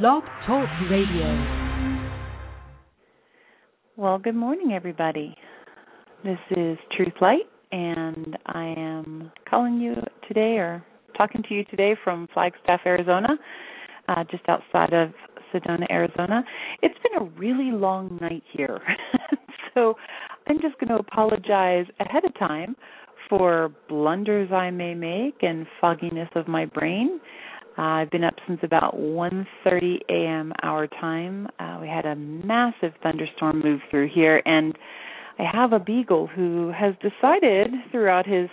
Blog Talk Radio. Well, good morning, everybody. This is Truth Light, and I am calling you today or talking to you today from Flagstaff, Arizona, uh, just outside of Sedona, Arizona. It's been a really long night here, so I'm just going to apologize ahead of time for blunders I may make and fogginess of my brain. Uh, I've been up since about 1:30 a.m. our time. Uh, we had a massive thunderstorm move through here, and I have a beagle who has decided throughout his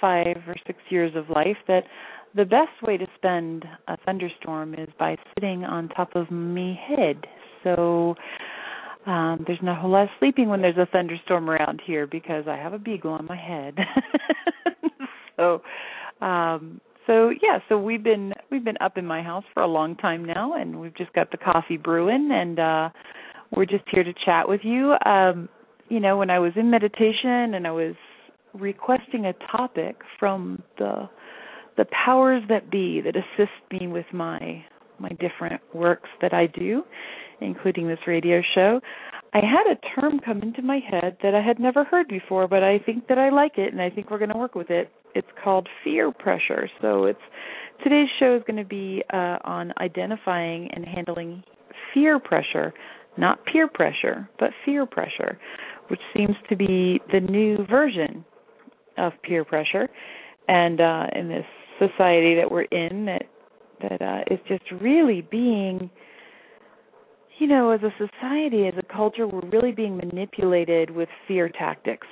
five or six years of life that the best way to spend a thunderstorm is by sitting on top of me head. So um there's not a whole lot of sleeping when there's a thunderstorm around here because I have a beagle on my head. so um so yeah, so we've been we've been up in my house for a long time now and we've just got the coffee brewing and uh we're just here to chat with you. Um you know, when I was in meditation and I was requesting a topic from the the powers that be that assist me with my my different works that I do, including this radio show, I had a term come into my head that I had never heard before, but I think that I like it and I think we're going to work with it. It's called fear pressure. So it's today's show is going to be uh, on identifying and handling fear pressure, not peer pressure, but fear pressure, which seems to be the new version of peer pressure. And uh, in this society that we're in, that that uh, is just really being you know, as a society, as a culture, we're really being manipulated with fear tactics,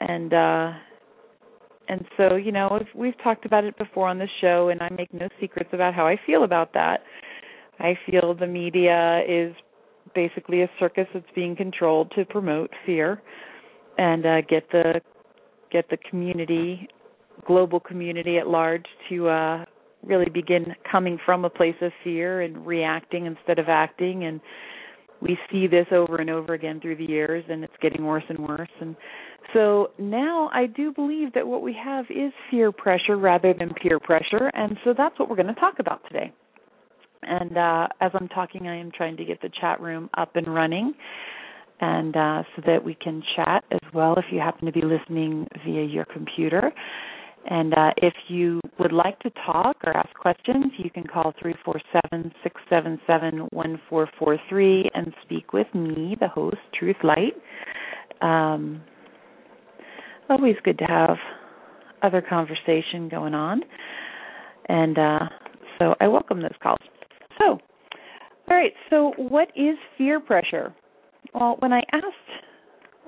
and uh, and so you know, we've, we've talked about it before on the show, and I make no secrets about how I feel about that. I feel the media is basically a circus that's being controlled to promote fear and uh, get the get the community, global community at large, to uh, really begin coming from a place of fear and reacting instead of acting and we see this over and over again through the years and it's getting worse and worse and so now I do believe that what we have is fear pressure rather than peer pressure and so that's what we're going to talk about today. And uh as I'm talking I am trying to get the chat room up and running and uh so that we can chat as well if you happen to be listening via your computer. And uh, if you would like to talk or ask questions, you can call 347 677 1443 and speak with me, the host, Truth Light. Um, always good to have other conversation going on. And uh, so I welcome those calls. So, all right, so what is fear pressure? Well, when I asked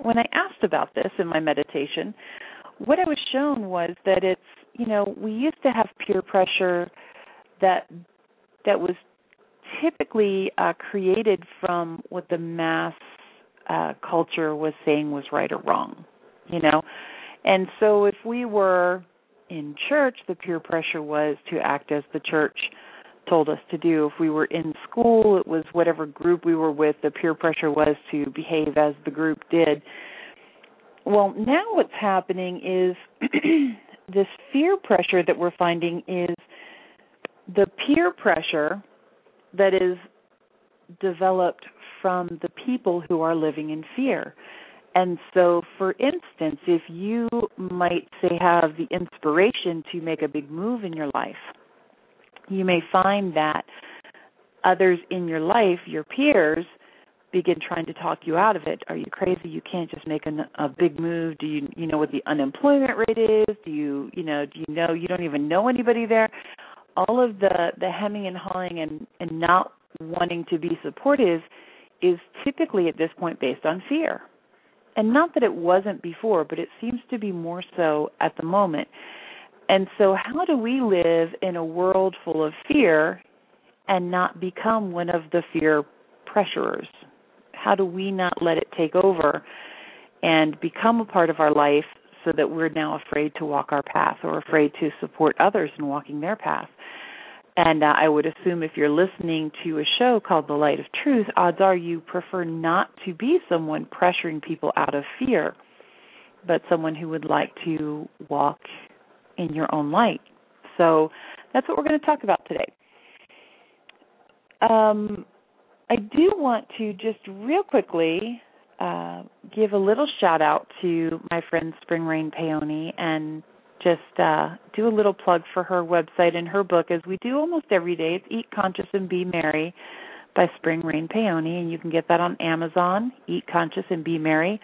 when I asked about this in my meditation, what I was shown was that it's you know we used to have peer pressure that that was typically uh, created from what the mass uh, culture was saying was right or wrong, you know, and so if we were in church, the peer pressure was to act as the church told us to do. If we were in school, it was whatever group we were with, the peer pressure was to behave as the group did well, now what's happening is this fear pressure that we're finding is the peer pressure that is developed from the people who are living in fear. And so, for instance, if you might say have the inspiration to make a big move in your life, you may find that others in your life, your peers, begin trying to talk you out of it. Are you crazy? You can't just make a, a big move. Do you you know what the unemployment rate is? Do you you know do you know you don't even know anybody there? All of the the hemming and hawing and and not wanting to be supportive is typically at this point based on fear. And not that it wasn't before, but it seems to be more so at the moment. And so how do we live in a world full of fear and not become one of the fear pressurers? How do we not let it take over and become a part of our life so that we're now afraid to walk our path or afraid to support others in walking their path? And uh, I would assume if you're listening to a show called The Light of Truth, odds are you prefer not to be someone pressuring people out of fear, but someone who would like to walk in your own light. So that's what we're going to talk about today. um, I do want to just real quickly uh, give a little shout out to my friend Spring Rain Peony and just uh, do a little plug for her website and her book as we do almost every day. It's Eat Conscious and Be Merry by Spring Rain Peony, and you can get that on Amazon, Eat Conscious and Be Merry,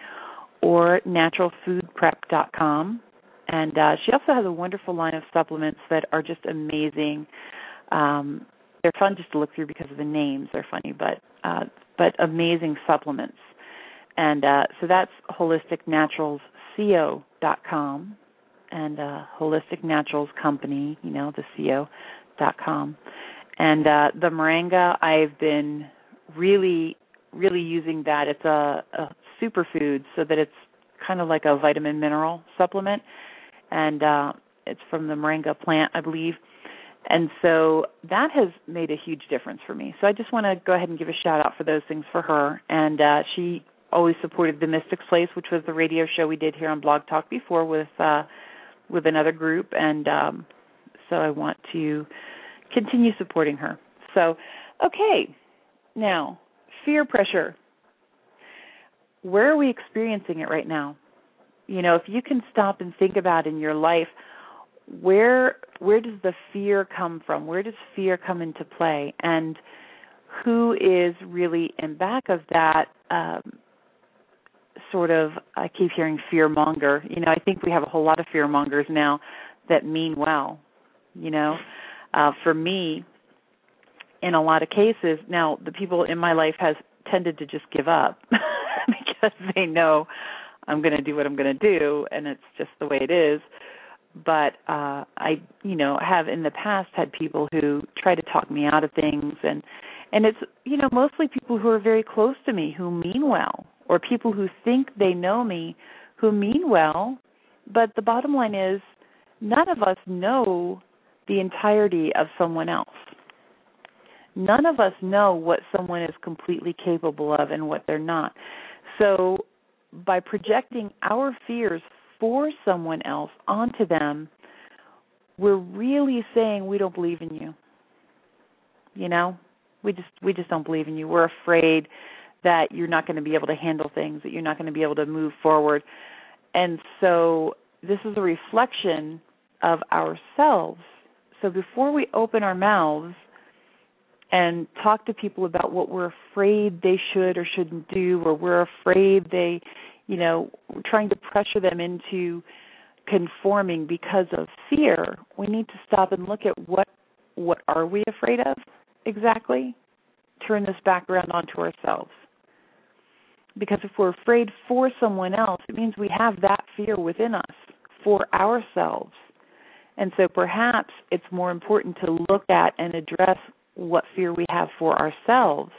or naturalfoodprep.com. And uh, she also has a wonderful line of supplements that are just amazing. Um, they're fun just to look through because of the names; they're funny, but uh, but amazing supplements. And uh, so that's holisticnaturalsco.com and uh, Holistic Naturals Company, you know, the CO dot com. And uh, the moringa, I've been really, really using that. It's a, a superfood, so that it's kind of like a vitamin mineral supplement, and uh, it's from the moringa plant, I believe. And so that has made a huge difference for me. So I just want to go ahead and give a shout out for those things for her. And uh, she always supported the Mystics Place, which was the radio show we did here on Blog Talk before with uh, with another group, and um, so I want to continue supporting her. So, okay, now fear pressure. Where are we experiencing it right now? You know, if you can stop and think about in your life, where where does the fear come from? Where does fear come into play? And who is really in back of that um, sort of I keep hearing fear monger. You know, I think we have a whole lot of fear mongers now that mean well. You know, uh, for me, in a lot of cases, now the people in my life has tended to just give up because they know I'm going to do what I'm going to do, and it's just the way it is. But uh I, you know, have in the past had people who try to talk me out of things, and and it's you know mostly people who are very close to me who mean well or people who think they know me who mean well, but the bottom line is none of us know the entirety of someone else. None of us know what someone is completely capable of and what they're not. So, by projecting our fears for someone else onto them, we're really saying we don't believe in you. You know, we just we just don't believe in you. We're afraid that you're not going to be able to handle things, that you're not going to be able to move forward. And so this is a reflection of ourselves. So before we open our mouths and talk to people about what we're afraid they should or shouldn't do, or we're afraid they, you know, trying to pressure them into conforming because of fear, we need to stop and look at what what are we afraid of exactly? Turn this back around onto ourselves because if we're afraid for someone else, it means we have that fear within us for ourselves. And so perhaps it's more important to look at and address what fear we have for ourselves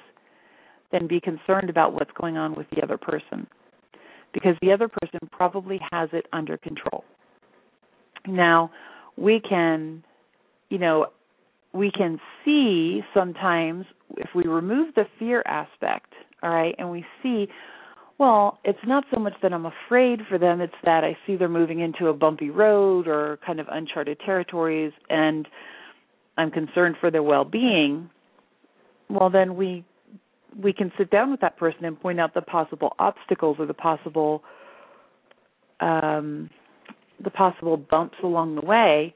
than be concerned about what's going on with the other person. Because the other person probably has it under control. Now, we can, you know, we can see sometimes if we remove the fear aspect all right and we see well it's not so much that i'm afraid for them it's that i see they're moving into a bumpy road or kind of uncharted territories and i'm concerned for their well being well then we we can sit down with that person and point out the possible obstacles or the possible um the possible bumps along the way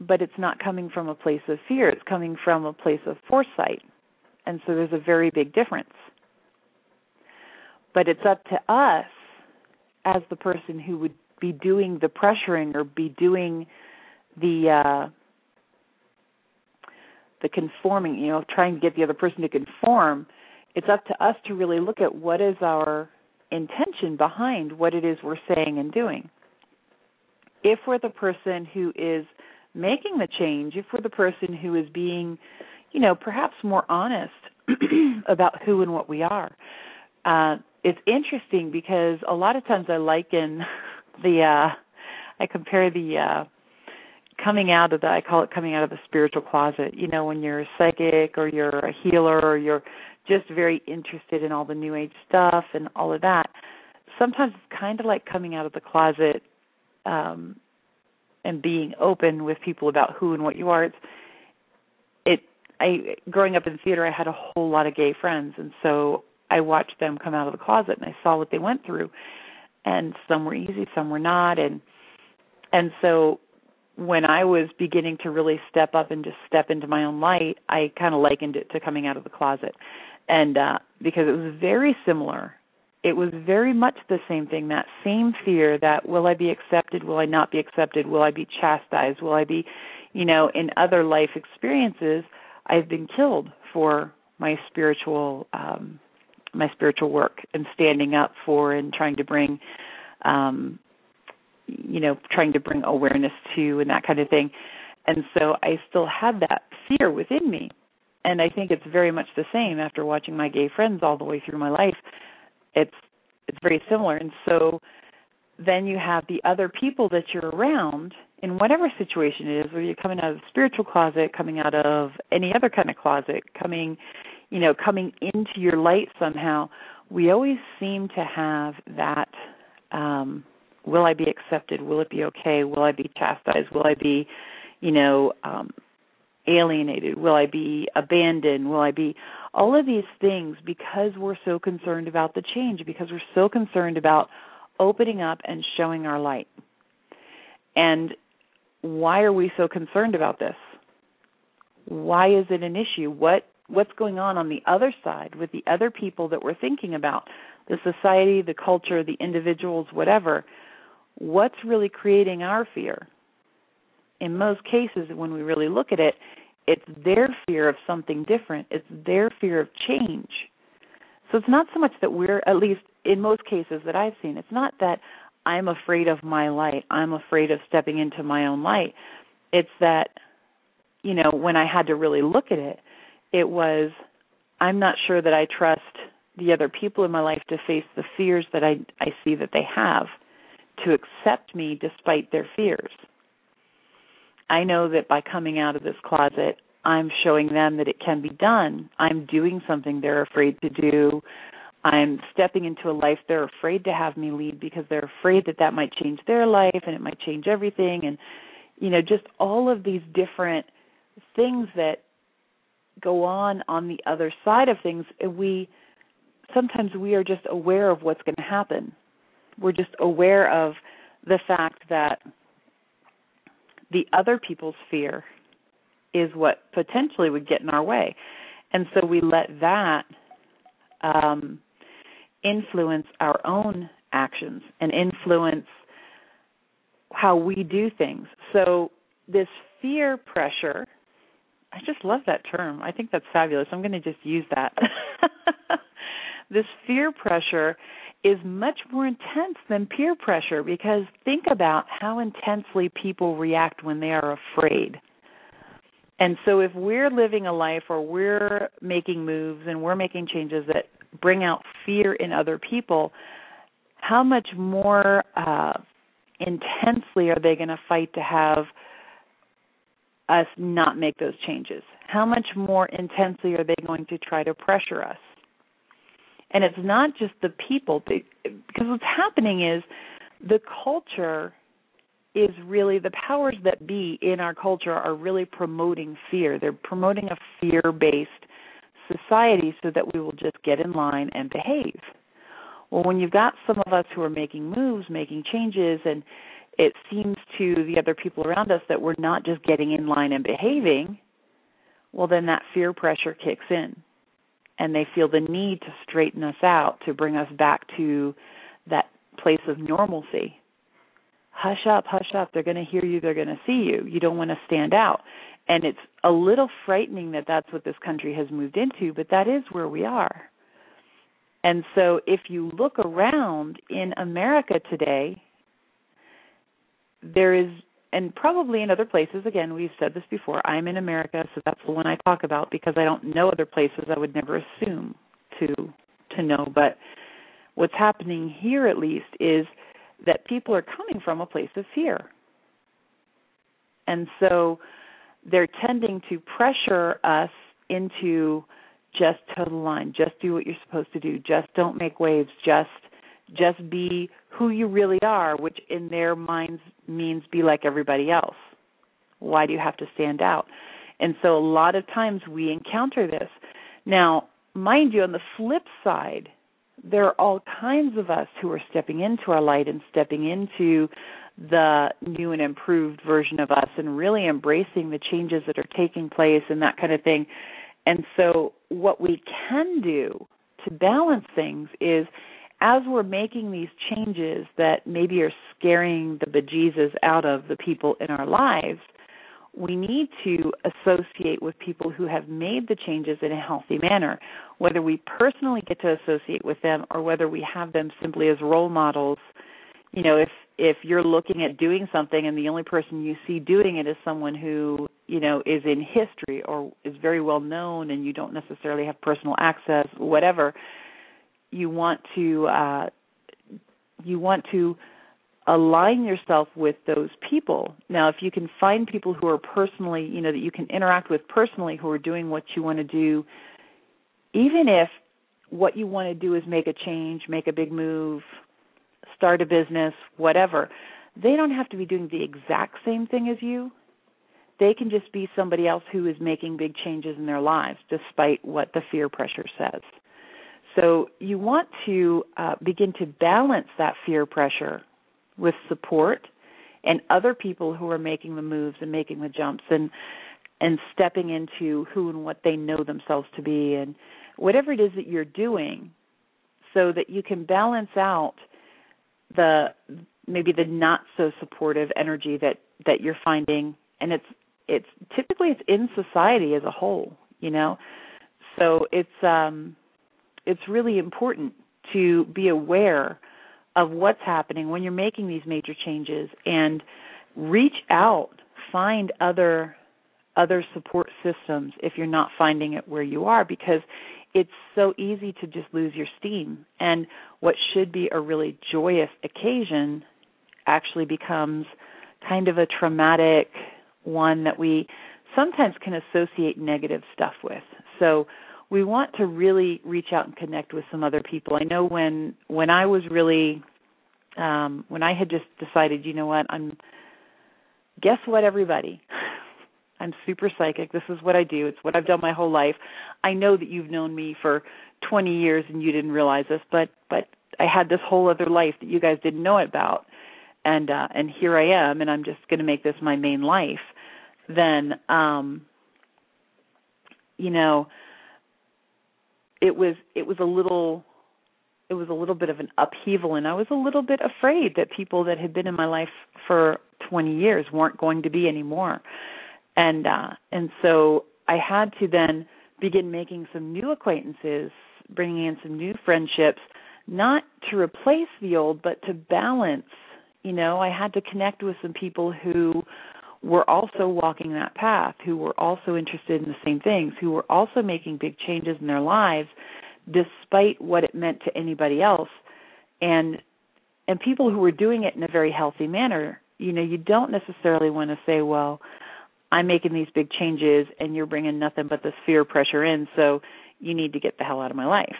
but it's not coming from a place of fear it's coming from a place of foresight and so there's a very big difference. But it's up to us as the person who would be doing the pressuring or be doing the uh the conforming, you know, trying to get the other person to conform, it's up to us to really look at what is our intention behind what it is we're saying and doing. If we're the person who is making the change, if we're the person who is being you know, perhaps more honest about who and what we are. Uh, it's interesting because a lot of times I liken the uh I compare the uh coming out of the I call it coming out of the spiritual closet. You know, when you're a psychic or you're a healer or you're just very interested in all the new age stuff and all of that. Sometimes it's kind of like coming out of the closet um and being open with people about who and what you are. It's it I growing up in theater, I had a whole lot of gay friends, and so I watched them come out of the closet, and I saw what they went through, and some were easy, some were not, and and so when I was beginning to really step up and just step into my own light, I kind of likened it to coming out of the closet, and uh, because it was very similar it was very much the same thing that same fear that will i be accepted? Will i not be accepted? Will i be chastised? Will i be you know in other life experiences i've been killed for my spiritual um my spiritual work and standing up for and trying to bring um you know trying to bring awareness to and that kind of thing. And so i still had that fear within me. And i think it's very much the same after watching my gay friends all the way through my life. It's it's very similar. And so then you have the other people that you're around in whatever situation it is whether you're coming out of the spiritual closet coming out of any other kind of closet coming you know coming into your light somehow. We always seem to have that um will i be accepted will it be okay will i be chastised will i be you know um alienated will i be abandoned will i be all of these things because we're so concerned about the change, because we're so concerned about opening up and showing our light. And why are we so concerned about this? Why is it an issue? What what's going on on the other side with the other people that we're thinking about? The society, the culture, the individuals, whatever. What's really creating our fear? In most cases when we really look at it, it's their fear of something different. It's their fear of change. So it's not so much that we're, at least in most cases that I've seen, it's not that I'm afraid of my light. I'm afraid of stepping into my own light. It's that, you know, when I had to really look at it, it was, I'm not sure that I trust the other people in my life to face the fears that I I see that they have, to accept me despite their fears. I know that by coming out of this closet, I'm showing them that it can be done. I'm doing something they're afraid to do. I'm stepping into a life they're afraid to have me lead because they're afraid that that might change their life and it might change everything and you know just all of these different things that go on on the other side of things and we sometimes we are just aware of what's going to happen we're just aware of the fact that the other people's fear is what potentially would get in our way. And so we let that um, influence our own actions and influence how we do things. So this fear pressure, I just love that term. I think that's fabulous. I'm going to just use that. this fear pressure is much more intense than peer pressure because think about how intensely people react when they are afraid. And so if we're living a life or we're making moves and we're making changes that bring out fear in other people, how much more uh, intensely are they going to fight to have us not make those changes? How much more intensely are they going to try to pressure us? And it's not just the people. Because what's happening is the culture is really the powers that be in our culture are really promoting fear. They're promoting a fear based society so that we will just get in line and behave. Well when you've got some of us who are making moves making changes and it seems to the other people around us that we're not just getting in line and behaving well then that fear pressure kicks in and they feel the need to straighten us out to bring us back to that place of normalcy. Hush up, hush up. They're going to hear you, they're going to see you. You don't want to stand out. And it's a little frightening that that's what this country has moved into, but that is where we are. And so if you look around in America today, there is and probably in other places again we've said this before i'm in america so that's the one i talk about because i don't know other places i would never assume to to know. But what's happening here at least is that people are coming from a place of fear. And so they're tending to pressure us into just toe the line just do what you're supposed to do just don't make waves just just be who you really are, which in their minds means be like everybody else. Why do you have to stand out? And so a lot of times we encounter this. Now, mind you, on the flip side, there are all kinds of us who are stepping into our light and stepping into the new and improved version of us and really embracing the changes that are taking place and that kind of thing. And so, what we can do to balance things is as we're making these changes that maybe are scaring the bejesus out of the people in our lives, we need to associate with people who have made the changes in a healthy manner, whether we personally get to associate with them or whether we have them simply as role models. You know, if if you're looking at doing something and the only person you see doing it is someone who, you know, is in history or is very well known and you don't necessarily have personal access, whatever, you want to uh you want to align yourself with those people. Now, if you can find people who are personally, you know, that you can interact with personally who are doing what you want to do, even if what you want to do is make a change, make a big move, start a business, whatever, they don't have to be doing the exact same thing as you. They can just be somebody else who is making big changes in their lives despite what the fear pressure says. So you want to uh, begin to balance that fear pressure with support and other people who are making the moves and making the jumps and and stepping into who and what they know themselves to be and whatever it is that you're doing so that you can balance out the maybe the not so supportive energy that that you're finding. And it's it's typically it's in society as a whole you know? So it's um it's really important to be aware of what's happening when you're making these major changes and reach out find other other support systems if you're not finding it where you are because it's so easy to just lose your steam. And what should be a really joyous occasion actually becomes kind of a traumatic one that we sometimes can associate negative stuff with. So we want to really reach out and connect with some other people. I know when when I was really um when I had just decided, you know what, I'm guess what everybody I'm super psychic. This is what I do. It's what I've done my whole life. I know that you've known me for 20 years and you didn't realize this, but but I had this whole other life that you guys didn't know about. And uh and here I am and I'm just going to make this my main life. Then um you know, it was it was a little it was a little bit of an upheaval and I was a little bit afraid that people that had been in my life for 20 years weren't going to be anymore. And uh and so I had to then begin making some new acquaintances, bringing in some new friendships, not to replace the old but to balance. You know, I had to connect with some people who were also walking that path, who were also interested in the same things, who were also making big changes in their lives despite what it meant to anybody else. And and people who were doing it in a very healthy manner. You know, you don't necessarily want to say, well, I'm making these big changes and you're bringing nothing but this fear pressure in, so you need to get the hell out of my life.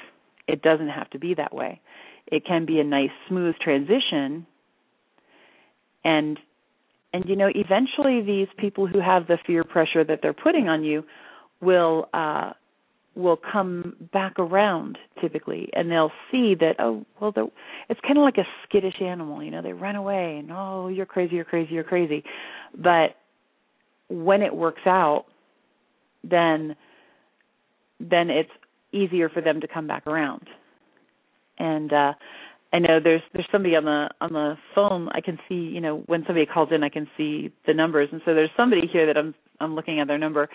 It doesn't have to be that way. It can be a nice smooth transition and and you know eventually these people who have the fear pressure that they're putting on you will uh will come back around typically and they'll see that oh well it's kind of like a skittish animal you know they run away and oh you're crazy you're crazy you're crazy. But when it works out then then it's easier for them to come back around. And uh I know there's there's somebody on the on the phone. I can see you know when somebody calls in, I can see the numbers, and so there's somebody here that I'm I'm looking at their number,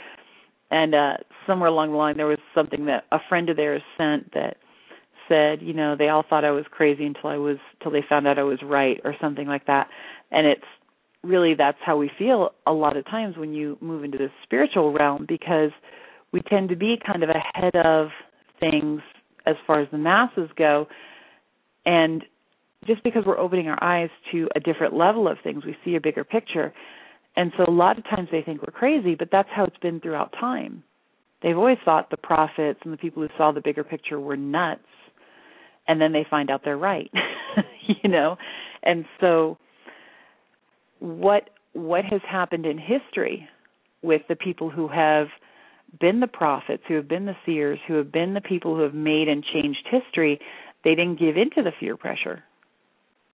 and uh somewhere along the line there was something that a friend of theirs sent that said you know they all thought I was crazy until I was till they found out I was right or something like that, and it's really that's how we feel a lot of times when you move into the spiritual realm because we tend to be kind of ahead of things as far as the masses go and just because we're opening our eyes to a different level of things, we see a bigger picture. And so a lot of times they think we're crazy, but that's how it's been throughout time. They've always thought the prophets and the people who saw the bigger picture were nuts, and then they find out they're right. you know? And so what what has happened in history with the people who have been the prophets, who have been the seers, who have been the people who have made and changed history, they didn't give into the fear pressure.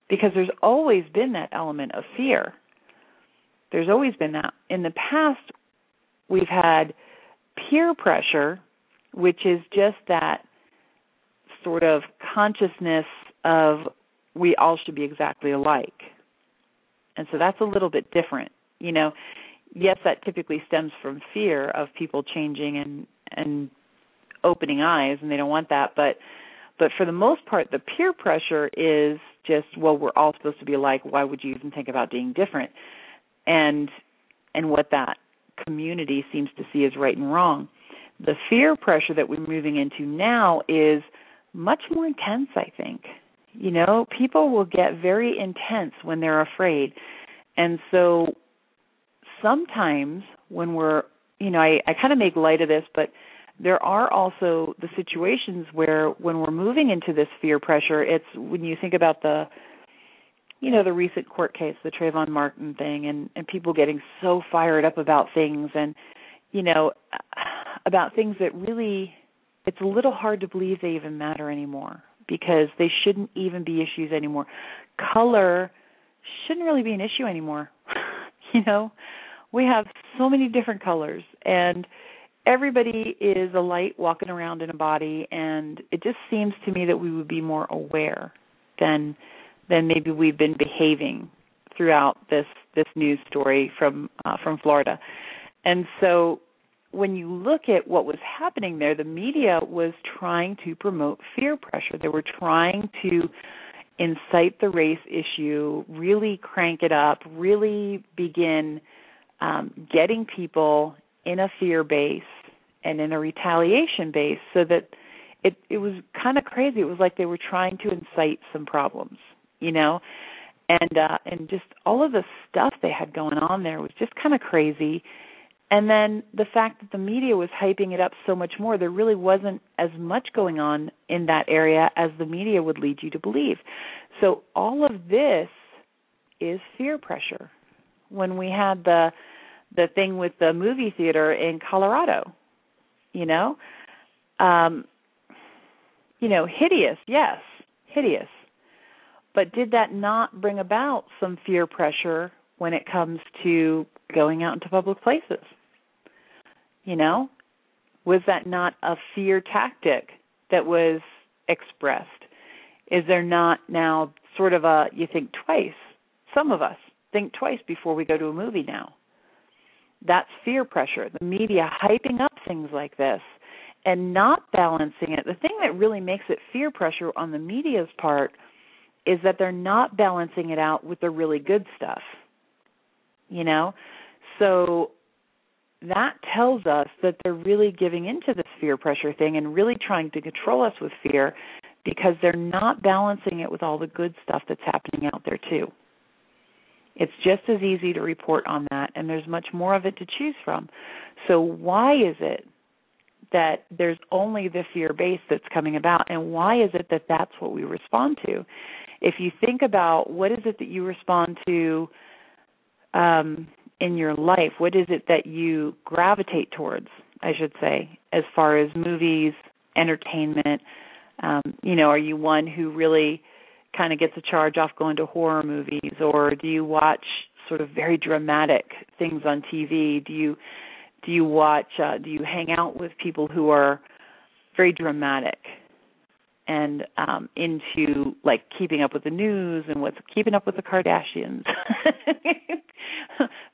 Because there's always been that element of fear. There's always been that. In the past, we've had peer pressure, which is just that sort of consciousness of we all should be exactly alike. And so that's a little bit different. You know, yes, that typically stems from fear of people changing and and opening eyes and they don't want that, but but for the most part the peer pressure is just well we're all supposed to be alike. Why would you even think about being different? And and what that community seems to see as right and wrong. The fear pressure that we're moving into now is much more intense i think. You know, people will get very intense when they're afraid. And so sometimes when we're, you know, I, I kind of make light of this, but there are also the situations where when we're moving into this fear pressure, it's when you think about the, you know, the recent court case, the Trayvon Martin thing, and, and people getting so fired up about things and, you know, about things that really, it's a little hard to believe they even matter anymore because they shouldn't even be issues anymore. Color shouldn't really be an issue anymore. you know, we have so many different colors and everybody is a light walking around in a body and it just seems to me that we would be more aware than than maybe we've been behaving throughout this this news story from uh, from Florida. And so when you look at what was happening there, the media was trying to promote fear pressure. They were trying to incite the race issue, really crank it up, really begin um, getting people in a fear base and in a retaliation base so that it it was kind of crazy. It was like they were trying to incite some problems, you know? And uh and just all of the stuff they had going on there was just kind of crazy and then the fact that the media was hyping it up so much more, there really wasn't as much going on in that area as the media would lead you to believe. So all of this is fear pressure. When we had the the thing with the movie theater in Colorado, you know, um, you know, hideous, yes, hideous. But did that not bring about some fear pressure when it comes to going out into public places? You know, was that not a fear tactic that was expressed? Is there not now sort of a you think twice? Some of us think twice before we go to a movie now. That's fear pressure. The media hyping up things like this and not balancing it. The thing that really makes it fear pressure on the media's part is that they're not balancing it out with the really good stuff. You know? So that tells us that they're really giving into this fear pressure thing and really trying to control us with fear because they're not balancing it with all the good stuff that's happening out there too. It's just as easy to report on and there's much more of it to choose from. So why is it that there's only the fear base that's coming about and why is it that that's what we respond to? If you think about what is it that you respond to um in your life? What is it that you gravitate towards, I should say, as far as movies, entertainment? Um, you know, are you one who really kind of gets a charge off going to horror movies or do you watch sort of very dramatic things on TV? Do you do you watch uh do you hang out with people who are very dramatic and um into like keeping up with the news and what's keeping up with the Kardashians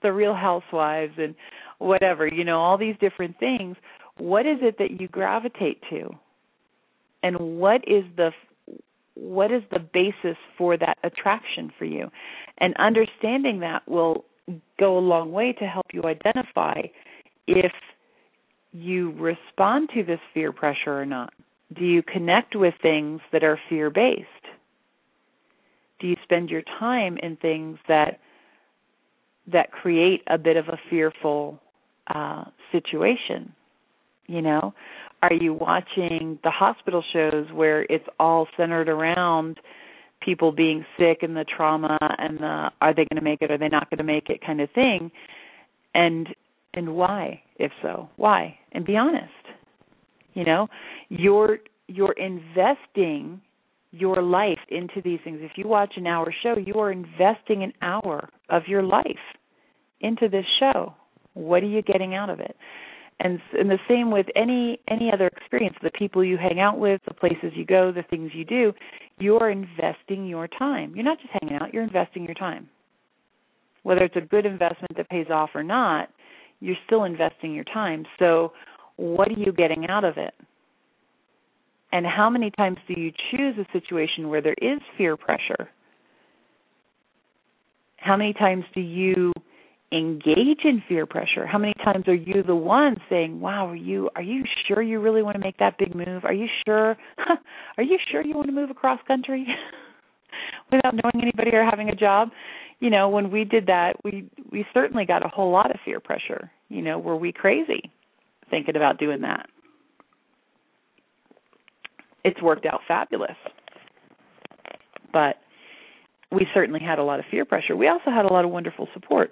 the real housewives and whatever you know all these different things? What is it that you gravitate to? And what is the what is the basis for that attraction for you and understanding that will go a long way to help you identify if you respond to this fear pressure or not do you connect with things that are fear based do you spend your time in things that that create a bit of a fearful uh, situation. You know, are you watching the hospital shows where it's all centered around people being sick and the trauma and the are they going to make it, are they not going to make it kind of thing, and And why, if so? Why? And be honest. You know, you're you're investing your life into these things. If you watch an hour show, you are investing an hour of your life into this show. What are you getting out of it? And, and the same with any any other experience, the people you hang out with, the places you go, the things you do, you're investing your time. You're not just hanging out, you're investing your time. Whether it's a good investment that pays off or not, you're still investing your time. So, what are you getting out of it? And how many times do you choose a situation where there is fear pressure? How many times do you engage in fear pressure? How many times are you the one saying, "Wow, are you are you sure you really want to make that big move? Are you sure? are you sure you want to move across country without knowing anybody or having a job?" You know, when we did that, we we certainly got a whole lot of fear pressure. You know, were we crazy thinking about doing that? It's worked out fabulous. But we certainly had a lot of fear pressure. We also had a lot of wonderful support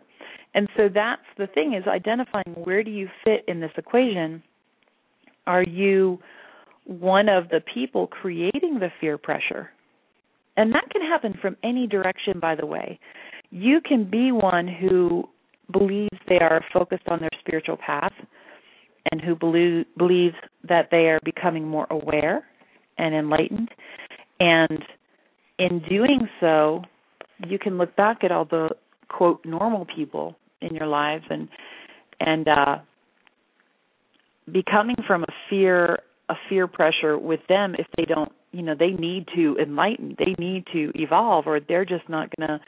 and so that's the thing is identifying where do you fit in this equation? Are you one of the people creating the fear pressure? And that can happen from any direction by the way. You can be one who believes they are focused on their spiritual path and who believe, believes that they are becoming more aware and enlightened and in doing so you can look back at all the quote normal people in your lives. And and uh becoming from a fear a fear pressure with them if they don't you know they need to enlighten they need to evolve or they're just not going to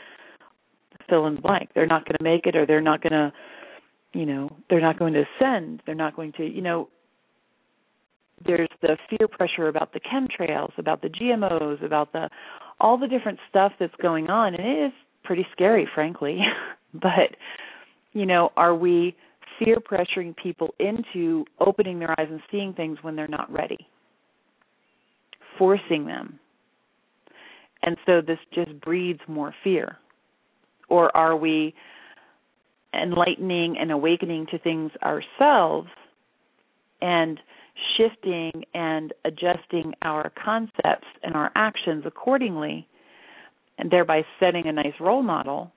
fill in the blank. They're not going to make it or they're not going to you know they're not going to ascend. They're not going to you know there's the fear pressure about the chemtrails about the gmos about the all the different stuff that's going on. And it is pretty scary frankly. But you know, are we fear pressuring people into opening their eyes and seeing things when they're not ready? Forcing them. And so this just breeds more fear. Or are we enlightening and awakening to things ourselves and shifting and adjusting our concepts and our actions accordingly and thereby setting a nice role model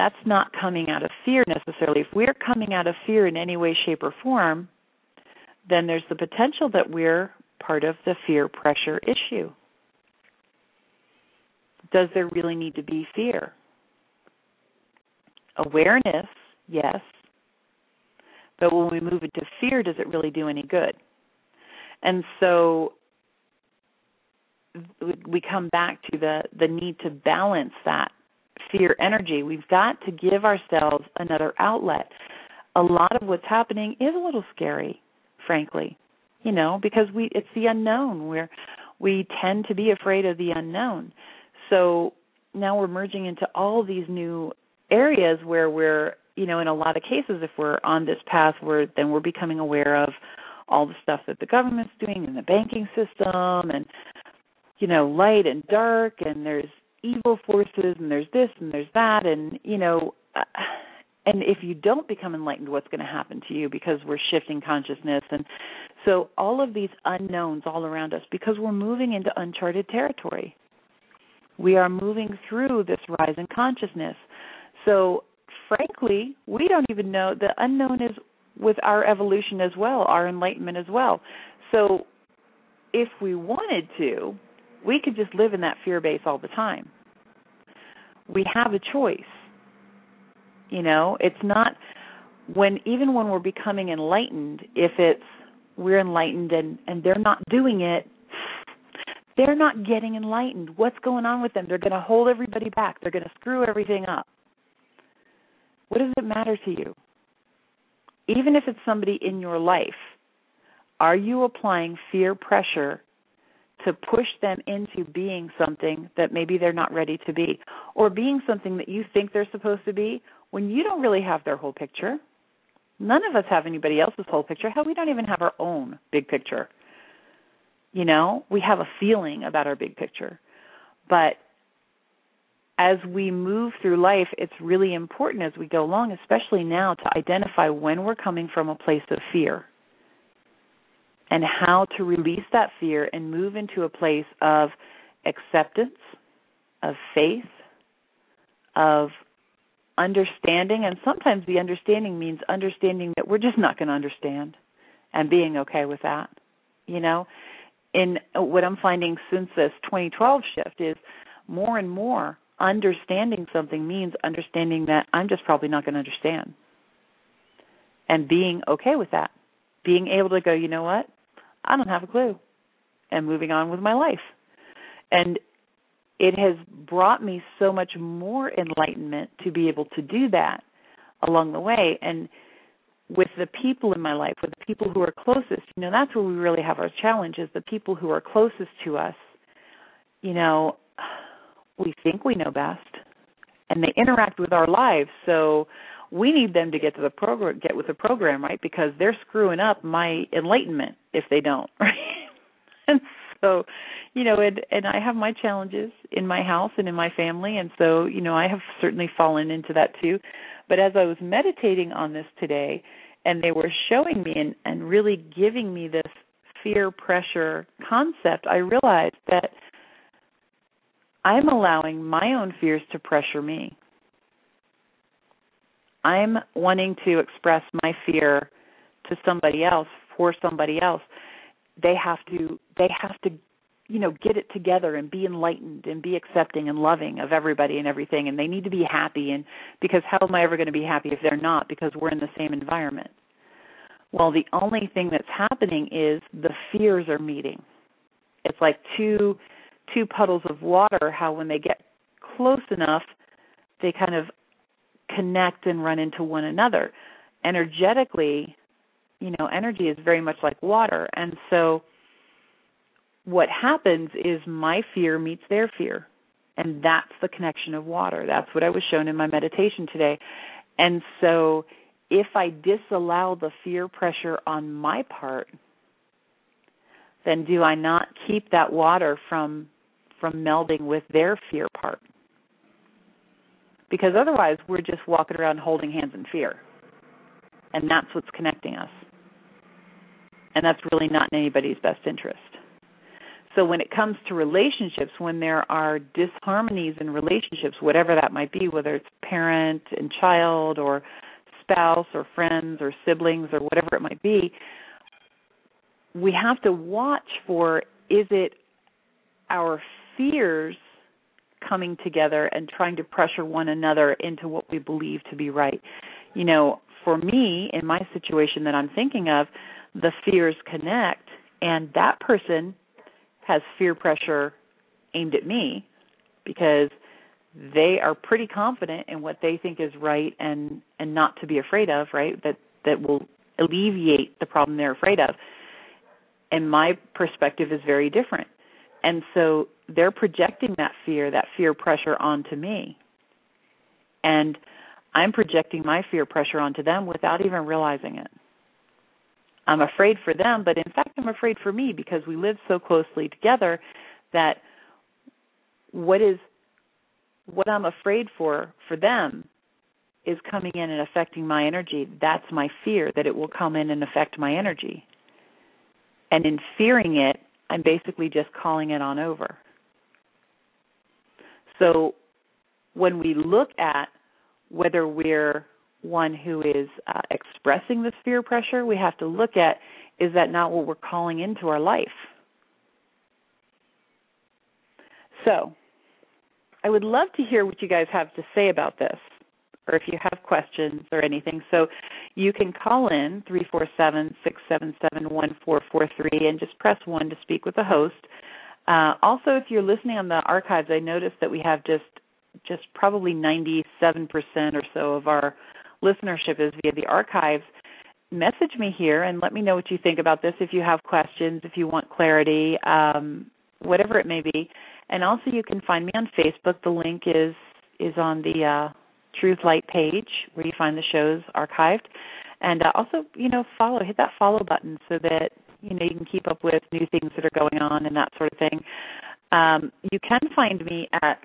that's not coming out of fear necessarily. If we're coming out of fear in any way, shape, or form, then there's the potential that we're part of the fear pressure issue. Does there really need to be fear? Awareness, yes. But when we move into fear, does it really do any good? And so we come back to the the need to balance that fear energy. We've got to give ourselves another outlet. A lot of what's happening is a little scary, frankly. You know, because we it's the unknown. We're we tend to be afraid of the unknown. So now we're merging into all these new areas where we're, you know, in a lot of cases if we're on this path where then we're becoming aware of all the stuff that the government's doing in the banking system and you know, light and dark and there's evil forces and there's this and there's that and you know uh, and if you don't become enlightened what's going to happen to you? Because we're shifting consciousness and so all of these unknowns all around us because we're moving into uncharted territory. We are moving through this rise in consciousness. So frankly we don't even know the unknown is with our evolution as well our enlightenment as well. So if we wanted to we could just live in that fear base all the time. We have a choice. You know, it's not when even when we're becoming enlightened, if it's we're enlightened and and they're not doing it, they're not getting enlightened. What's going on with them? They're going to hold everybody back. They're going to screw everything up. What does it matter to you? Even if it's somebody in your life, are you applying fear pressure to push them into being something that maybe they're not ready to be or being something that you think they're supposed to be when you don't really have their whole picture. None of us have anybody else's whole picture. Hell, we don't even have our own big picture. You know, we have a feeling about our big picture. But as we move through life, it's really important as we go along, especially now, to identify when we're coming from a place of fear and how to release that fear and move into a place of acceptance, of faith, of understanding. And sometimes the understanding means understanding that we're just not going to understand and being okay with that. You know, in what I'm finding since this 2012 shift is more and more understanding something means understanding that I'm just probably not going to understand. And being okay with that. Being able to go, you know what? I don't have a clue. And moving on with my life. And it has brought me so much more enlightenment to be able to do that along the way. And with the people in my life, with the people who are closest, you know, that's where we really have our challenge is the people who are closest to us, you know, we think we know best and they interact with our lives. So we need them to get to the program get with the program right? Because they're screwing up my enlightenment if they don't right? And so you know and and i have my challenges in my house and in my family and so you know i have certainly fallen into that too. But as i was meditating on this today and they were showing me and and really giving me this fear pressure concept i realized that i'm allowing my own fears to pressure me I'm wanting to express my fear to somebody else for somebody else, they have to they have to you know get it together and be enlightened and be accepting and loving of everybody and everything and they need to be happy and because how am I ever going to be happy if they're not because we're in the same environment. Well, the only thing that's happening is the fears are meeting. It's like two two puddles of water how when they get close enough they kind of connect and run into one another. Energetically, you know, energy is very much like water. And so what happens is my fear meets their fear. And that's the connection of water. That's what I was shown in my meditation today. And so if I disallow the fear pressure on my part, then do I not keep that water from from melding with their fear part? Because otherwise we're just walking around holding hands in fear. And that's what's connecting us. And that's really not in anybody's best interest. So when it comes to relationships, when there are disharmonies in relationships, whatever that might be, whether it's parent and child or spouse or friends or siblings or whatever it might be, we have to watch for is it our fears coming together and trying to pressure one another into what we believe to be right. You know, for me, in my situation that I'm thinking of, the fears connect, and that person has fear pressure aimed at me because they are pretty confident in what they think is right and and not to be afraid of right? That that will alleviate the problem they're afraid of. And my perspective is very different. And so they're projecting that fear, that fear pressure onto me. And I'm projecting my fear pressure onto them without even realizing it. I'm afraid for them, but in fact, I'm afraid for me because we live so closely together that what is what I'm afraid for for them is coming in and affecting my energy. That's my fear that it will come in and affect my energy. And in fearing it, I'm basically just calling it on over. So when we look at whether we're one who is uh, expressing this fear pressure, we have to look at is that not what we're calling into our life? So, I would love to hear what you guys have to say about this or if you have questions or anything. So you can call in 347 677 1443 and just press 1 to speak with the host. Uh, also, if you're listening on the archives, I noticed that we have just just probably 97% or so of our listenership is via the archives. Message me here and let me know what you think about this. If you have questions, if you want clarity, um, whatever it may be. And also, you can find me on Facebook. The link is is on the uh, Truth Light page where you find the shows archived. And uh, also, you know, follow, hit that follow button so that, you know, you can keep up with new things that are going on and that sort of thing. Um, you can find me at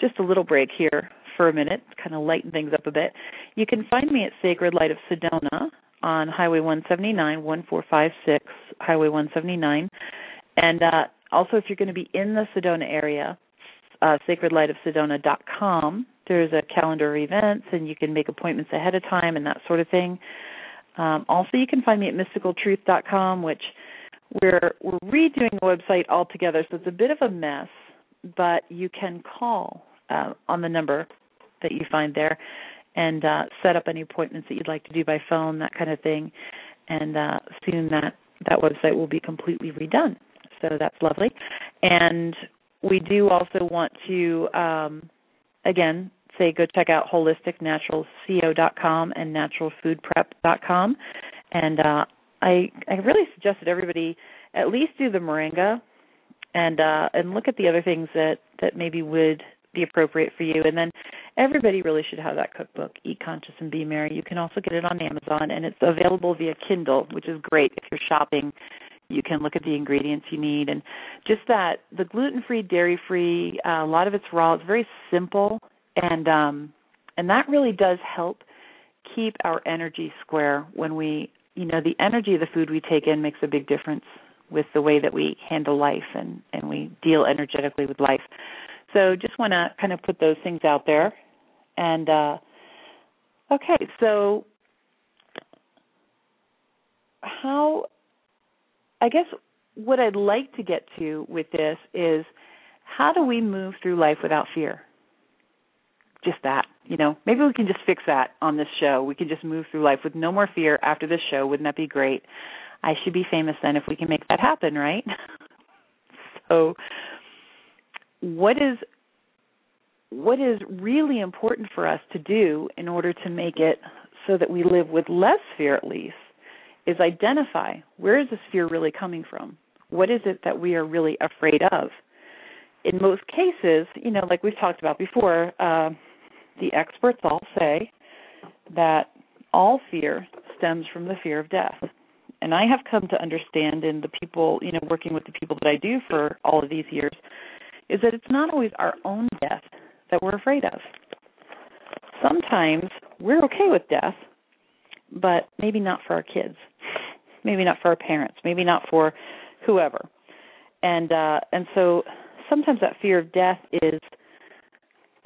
just a little break here for a minute, kind of lighten things up a bit. You can find me at Sacred Light of Sedona on Highway 179, 1456 Highway 179. And uh, also, if you're going to be in the Sedona area, uh, sacredlightofsedona.com. There's a calendar of events, and you can make appointments ahead of time and that sort of thing. Um, also, you can find me at mysticaltruth.com, which we're we're redoing the website altogether, so it's a bit of a mess. But you can call uh, on the number that you find there and uh, set up any appointments that you'd like to do by phone, that kind of thing. And uh, soon that that website will be completely redone. So that's lovely. And we do also want to um, again say go check out holisticnaturalco.com and naturalfoodprep.com. And uh, I I really suggest that everybody at least do the moringa and uh, and look at the other things that that maybe would be appropriate for you. And then everybody really should have that cookbook, Eat Conscious and Be Merry. You can also get it on Amazon, and it's available via Kindle, which is great if you're shopping. You can look at the ingredients you need, and just that the gluten-free, dairy-free. Uh, a lot of it's raw. It's very simple, and um, and that really does help keep our energy square when we, you know, the energy of the food we take in makes a big difference with the way that we handle life and and we deal energetically with life. So just want to kind of put those things out there. And uh, okay, so how? I guess what I'd like to get to with this is how do we move through life without fear? Just that, you know. Maybe we can just fix that on this show. We can just move through life with no more fear after this show. Wouldn't that be great? I should be famous then if we can make that happen, right? so what is what is really important for us to do in order to make it so that we live with less fear at least is identify where is this fear really coming from? What is it that we are really afraid of? In most cases, you know, like we've talked about before, uh, the experts all say that all fear stems from the fear of death. And I have come to understand in the people, you know, working with the people that I do for all of these years, is that it's not always our own death that we're afraid of. Sometimes we're okay with death, but maybe not for our kids, maybe not for our parents, maybe not for whoever. And uh and so sometimes that fear of death is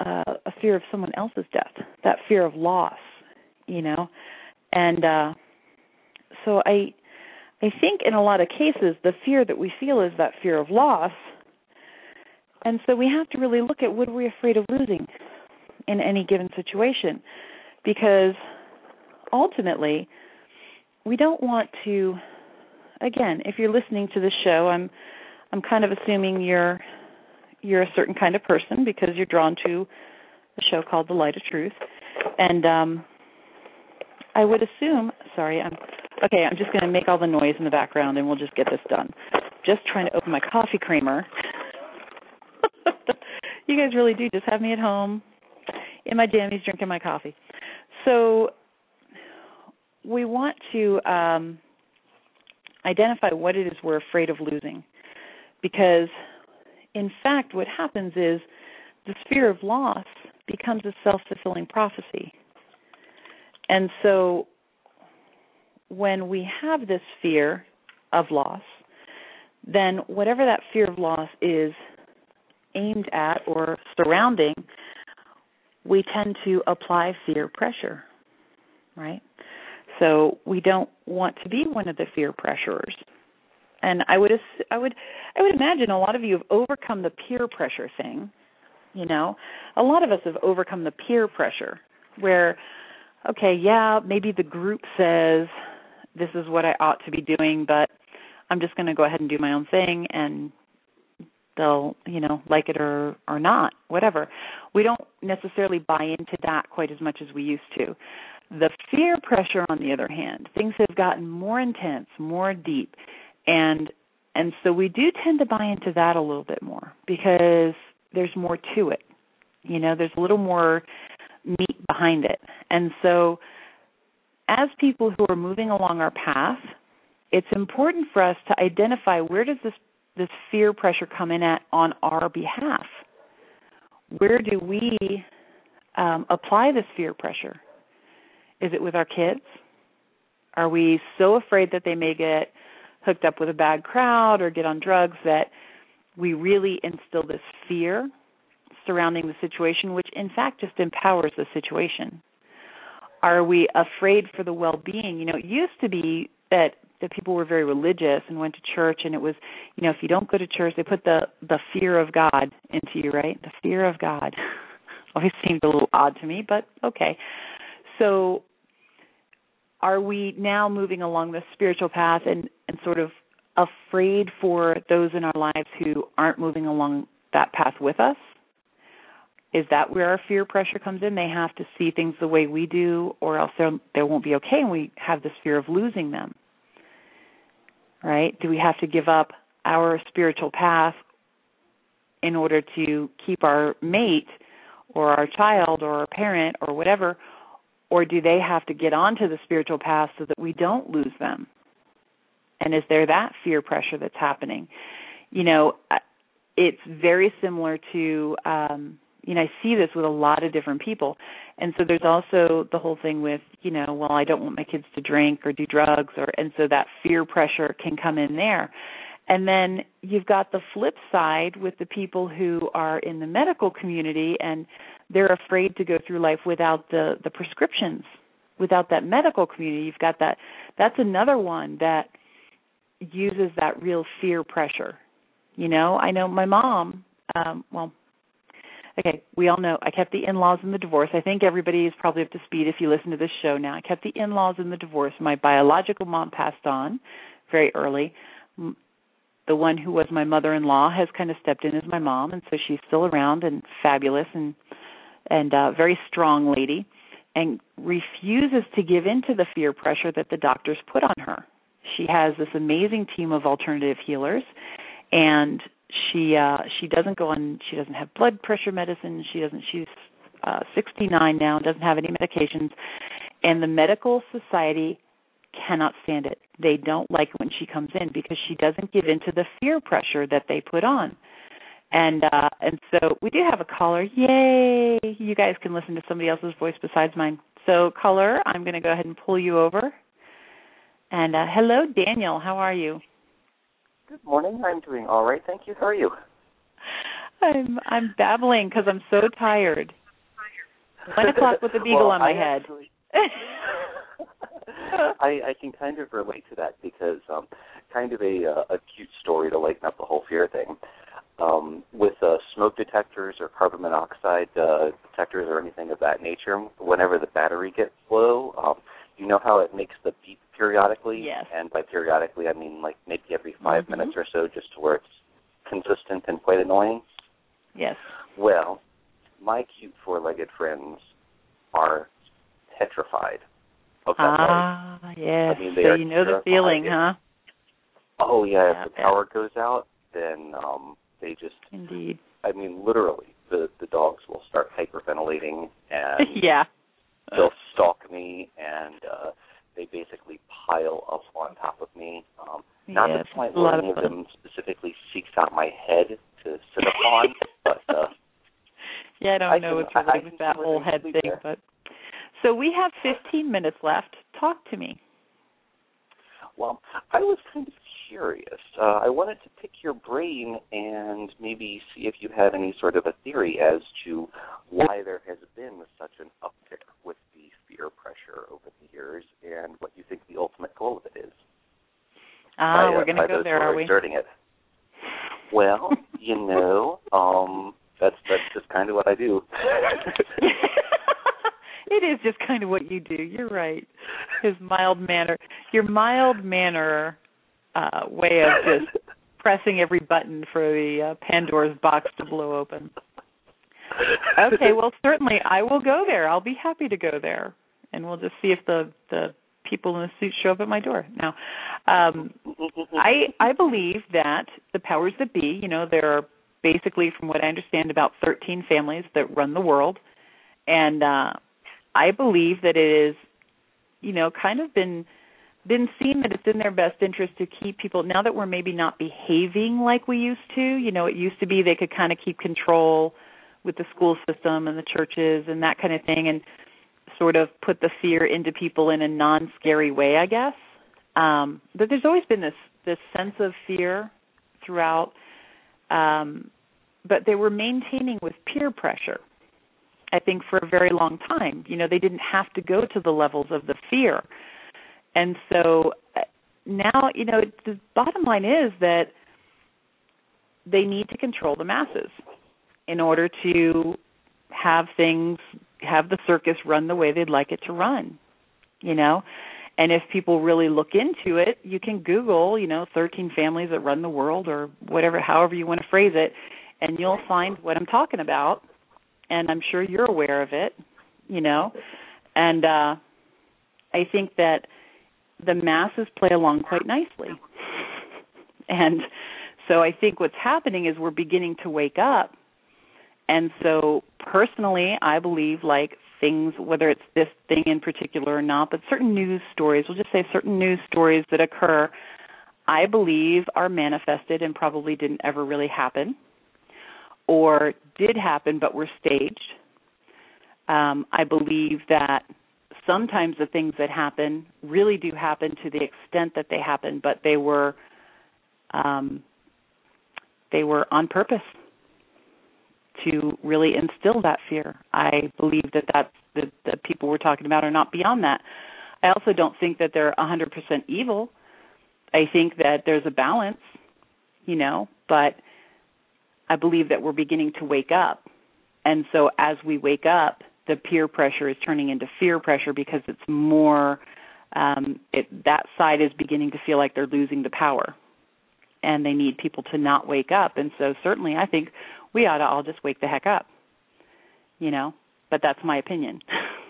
uh a fear of someone else's death, that fear of loss, you know. And uh so I I think in a lot of cases the fear that we feel is that fear of loss and so we have to really look at what are we afraid of losing in any given situation because ultimately we don't want to again, if you're listening to this show, I'm I'm kind of assuming you're you're a certain kind of person because you're drawn to a show called The Light of Truth. And um I would assume sorry, I'm okay, I'm just gonna make all the noise in the background and we'll just get this done. Just trying to open my coffee creamer you guys really do just have me at home in my jammies drinking my coffee. So we want to um, identify what it is we're afraid of losing. Because, in fact, what happens is the fear of loss becomes a self fulfilling prophecy. And so, when we have this fear of loss, then whatever that fear of loss is aimed at or surrounding, we tend to apply fear pressure, right? So we don't want to be one of the fear pressurers. And I would I would I would imagine a lot of you have overcome the peer pressure thing. You know, a lot of us have overcome the peer pressure where okay, yeah, maybe the group says this is what I ought to be doing, but I'm just going to go ahead and do my own thing and they'll you know like it or or not whatever. We don't necessarily buy into that quite as much as we used to. The fear pressure on the other hand things have gotten more intense more deep and and so we do tend to buy into that a little bit more because there's more to it you know there's a little more meat behind it and so as people who are moving along our path it's important for us to identify where does this this fear pressure come in at on our behalf? where do we um, apply this fear pressure? Is it with our kids? Are we so afraid that they may get hooked up with a bad crowd or get on drugs that we really instill this fear surrounding the situation, which in fact just empowers the situation? Are we afraid for the well being? You know, it used to be that that people were very religious and went to church and it was you know if you don't go to church they put the the fear of god into you right the fear of god always seemed a little odd to me but okay so are we now moving along the spiritual path and and sort of afraid for those in our lives who aren't moving along that path with us? Is that where our fear pressure comes in? They have to see things the way we do or else they won't be okay and we have this fear of losing them. Right? Do we have to give up our spiritual path in order to keep our mate or our child or our parent or whatever or do they have to get onto the spiritual path so that we don't lose them and is there that fear pressure that's happening? You know it's very similar to um you know i see this with a lot of different people. And so there's also the whole thing with you know well i don't want my kids to drink or do drugs or and so that fear pressure can come in there. And then you've got the flip side with the people who are in the medical community and they're afraid to go through life without the the prescriptions without that medical community. You've got that that's another one that uses that real fear pressure. You know i know my mom um well okay we all know i kept the in-laws in the divorce. I think everybody is probably up to speed if you listen to this show now. I kept the in-laws in the divorce. My biological mom passed on very early. The one who was my mother-in-law has kind of stepped in as my mom and so she's still around and fabulous and and uh very strong lady and refuses to give in to the fear pressure that the doctors put on her she has this amazing team of alternative healers and she uh she doesn't go on she doesn't have blood pressure medicine. She doesn't she's uh 69 now doesn't have any medications and the medical society cannot stand it. They don't like it when she comes in because she doesn't give in to the fear pressure that they put on. And uh and so we do have a caller. Yay! You guys can listen to somebody else's voice besides mine. So caller i'm going to go ahead and pull you over and uh hello daniel how are you Good morning. I'm doing all right, thank you. How are you? I'm I'm babbling because I'm so tired. One o'clock with the beagle well, on my I head. Actually, I I can kind of relate to that because um kind of a uh, a cute story to lighten up the whole fear thing. Um with uh smoke detectors or carbon monoxide uh detectors or anything of that nature, whenever the battery gets low, um you know how it makes the beep periodically? Yes. And by periodically, I mean like maybe every 5 Mhm. minutes or so, just to where it's consistent and quite annoying. Yes. Well, my cute four-legged friends are petrified of that noise. Ah, yes. I mean, so you know the feeling, huh? Oh yeah, Yeah, if the yeah. power goes out, then um they just Indeed. I mean literally the the dogs will start hyperventilating and yeah. they'll stalk me and uh they basically pile up on top of me. Um not to the point where any of them specifically seeks out my head to sit upon, but uh Yeah, I don't I know can- I- I with that whole head thing, there. but so we have 15 minutes left. Talk to me. Well, I was kind of curious. Uh, I wanted to pick your brain and maybe see if you had any sort of a theory as to why there has been such an uptick with fear pressure over the years and what you think the ultimate goal of it is. Ah, uh, we're going to go there, are we? Exerting it. Well, you know, um, that's that's just kind of what I do. it is just kind of what you do. You're right. His mild manner, your mild manner uh way of just pressing every button for the uh, Pandora's box to blow open. Okay, well certainly I will go there. I'll be happy to go there. And we'll just see if the the people in the suit show up at my door. Now, um I I believe that the powers that be, you know, there are basically from what I understand about 13 families that run the world. And uh I believe that it is you know kind of been been seen that it's in their best interest to keep people now that we're maybe not behaving like we used to, you know, it used to be they could kind of keep control with the school system and the churches and that kind of thing. And sort of put the fear into people in a non-scary way, I guess. Um but there's always been this this sense of fear throughout um but they were maintaining with peer pressure. I think for a very long time. You know, they didn't have to go to the levels of the fear. And so uh, now, you know, the bottom line is that they need to control the masses in order to have things have the circus run the way they'd like it to run you know? And if people really look into it you can google you know 13 families that run the world or whatever however you want to phrase it and you'll find what i'm talking about. And i'm sure you're aware of it you know? And uh i think that the masses play along quite nicely. And so I think what's happening is we're beginning to wake up. And so personally, I believe like things, whether it's this thing in particular or not, but certain news stories, we'll just say certain news stories that occur, I believe are manifested and probably didn't ever really happen or did happen but were staged. Um, I believe that sometimes the things that happen really do happen to the extent that they happen, but they were um, they were on purpose to really instill that fear. I believe that that's the, the people we're talking about are not beyond that. I also don't think that they're 100% evil. I think that there's a balance, you know, but I believe that we're beginning to wake up. And so as we wake up, the peer pressure is turning into fear pressure because it's more um it that side is beginning to feel like they're losing the power and they need people to not wake up. And so certainly I think we ought to all just wake the heck up. You know, but that's my opinion.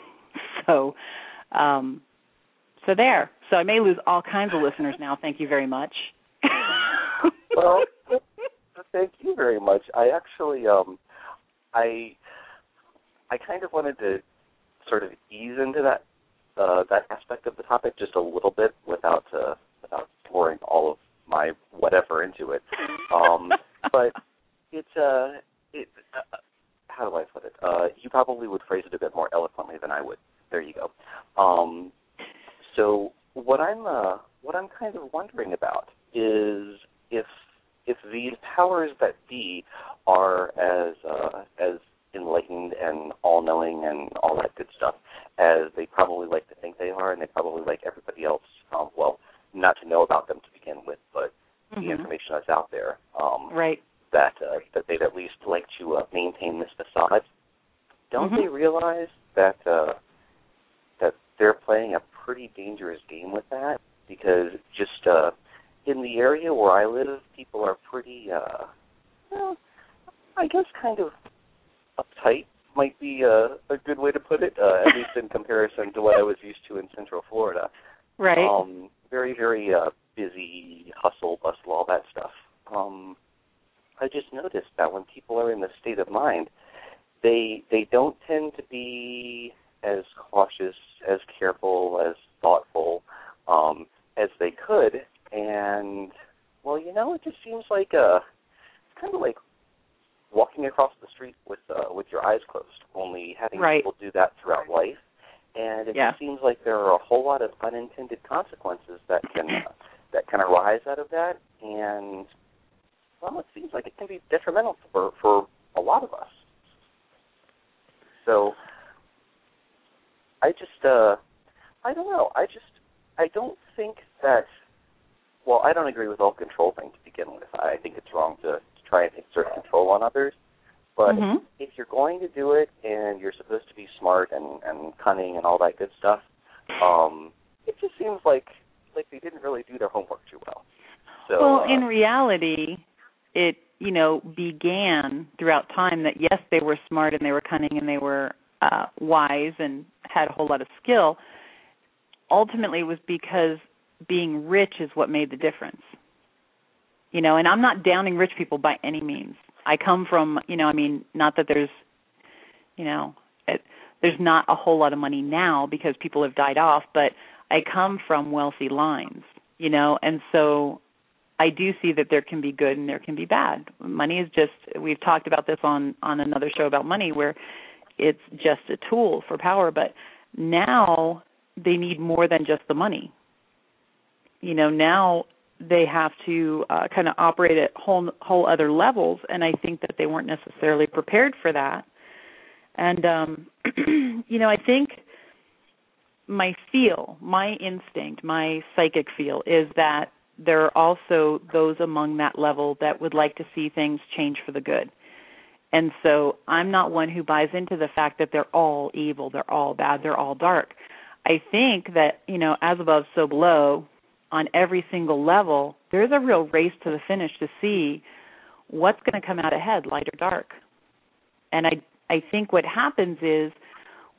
so um so there. So I may lose all kinds of listeners now. Thank you very much. well, thank you very much. I actually um I I kind of wanted to sort of ease into that uh, that aspect of the topic just a little bit without uh, without pouring all of my whatever into it. Um, but it's uh, it. Uh, how do I put it? Uh, you probably would phrase it a bit more eloquently than I would. There you go. Um, so what I'm uh, what I'm kind of wondering about is if if these powers that be are as uh, as enlightened and all knowing and all that good stuff as they probably like to think they are, and they probably like everybody else. Um, well, not to know about them to begin with, but mm-hmm. the information that's out there. Um, right. That uh, that they'd at least like to uh, maintain this facade. Don't mm-hmm. they realize that uh, that they're playing a pretty dangerous game with that? Because just uh, in the area where I live, people are pretty, uh, well, I guess, kind of uptight might be a, a good way to put it, uh, at least in comparison to what I was used to in Central Florida. Right. Um, very, very uh, busy, hustle, bustle, all that stuff. Um, I just noticed that when people are in this state of mind, they they don't tend to be as cautious, as careful, as thoughtful um, as they could. And well, you know, it just seems like uh, it's kind of like walking across the street with uh, with your eyes closed. Only having right. people do that throughout life and it yeah. just seems like there are a whole lot of unintended consequences that can uh, that can arise out of that, and well, it seems like it can be detrimental for for a lot of us. So I just uh I don't know. I just I don't think that well, I don't agree with all control thing to begin with. I think it's wrong to, to try and exert control on others. But mm-hmm. if you're going to do it and you're supposed to be smart and, and cunning and all that good stuff, um, it just seems like like they didn't really do their homework too well. So, well, uh, in reality, it you know began throughout time that yes, they were smart and they were cunning and they were uh, wise and had a whole lot of skill. Ultimately, it was because being rich is what made the difference. You know, and I'm not downing rich people by any means. I come from, you know, I mean, not that there's, you know, it, there's not a whole lot of money now because people have died off, but I come from wealthy lines, you know, and so I do see that there can be good and there can be bad. Money is just we've talked about this on on another show about money where it's just a tool for power, but now they need more than just the money. You know, now they have to uh, kind of operate at whole whole other levels, and I think that they weren't necessarily prepared for that. And um, you know, I think my feel, my instinct, my psychic feel is that there are also those among that level that would like to see things change for the good. And so I'm not one who buys into the fact that they're all evil, they're all bad, they're all dark. I think that, you know, as above, so below, on every single level, there's a real race to the finish to see what's going to come out ahead, light or dark. And I I think what happens is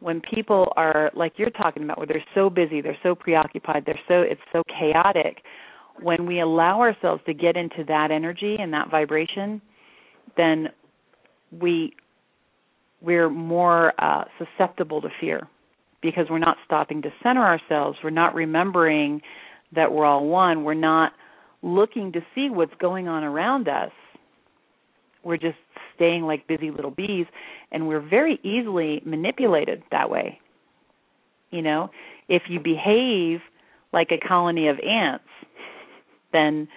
when people are like you're talking about where they're so busy, they're so preoccupied, they're so it's so chaotic, when we allow ourselves to get into that energy and that vibration, then we we're more uh, susceptible to fear because we're not stopping to center ourselves. We're not remembering that we're all one. We're not looking to see what's going on around us. We're just staying like busy little bees, and we're very easily manipulated that way. You know, if you behave like a colony of ants, then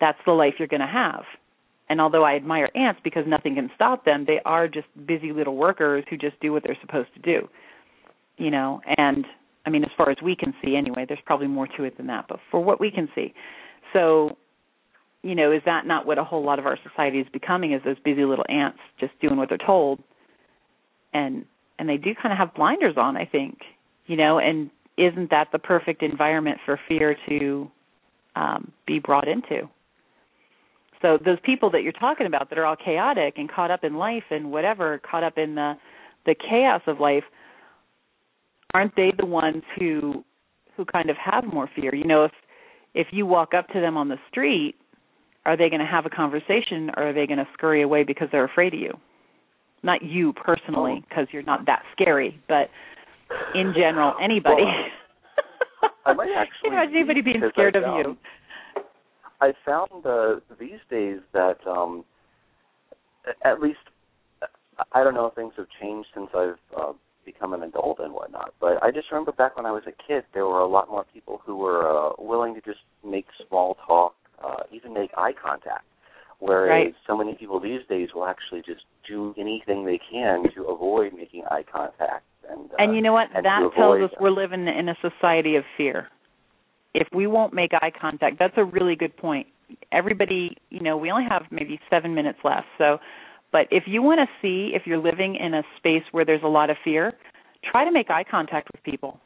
that's the life you're going to have. And although I admire ants because nothing can stop them, they are just busy little workers who just do what they're supposed to do. You know, and I mean, as far as we can see anyway, there's probably more to it than that, but for what we can see. So, you know, is that not what a whole lot of our society is becoming is those busy little ants just doing what they're told? And and they do kind of have blinders on, I think. You know, and isn't that the perfect environment for fear to um, be brought into. So those people that you're talking about that are all chaotic and caught up in life and whatever, caught up in the the chaos of life, aren't they the ones who who kind of have more fear? You know, if if you walk up to them on the street, are they going to have a conversation or are they going to scurry away because they're afraid of you? Not you personally, because you're not that scary, but in general, anybody. Well, I might actually. you know, anybody being scared of you. I found uh, these days that um, at least I don't know if things have changed since I've uh, become an adult and whatnot, but I just remember back when I was a kid, there were a lot more people who were uh, willing to just make small talk, uh, even make eye contact. Whereas right. so many people these days will actually just do anything they can to avoid making eye contact and, uh, and you know what? that tells us we're living in a society of fear. If we won't make eye contact, that's a really good point. Everybody, you know, we only have maybe seven minutes left. So, but if you want to see if you're living in a space where there's a lot of fear, try to make eye contact with people.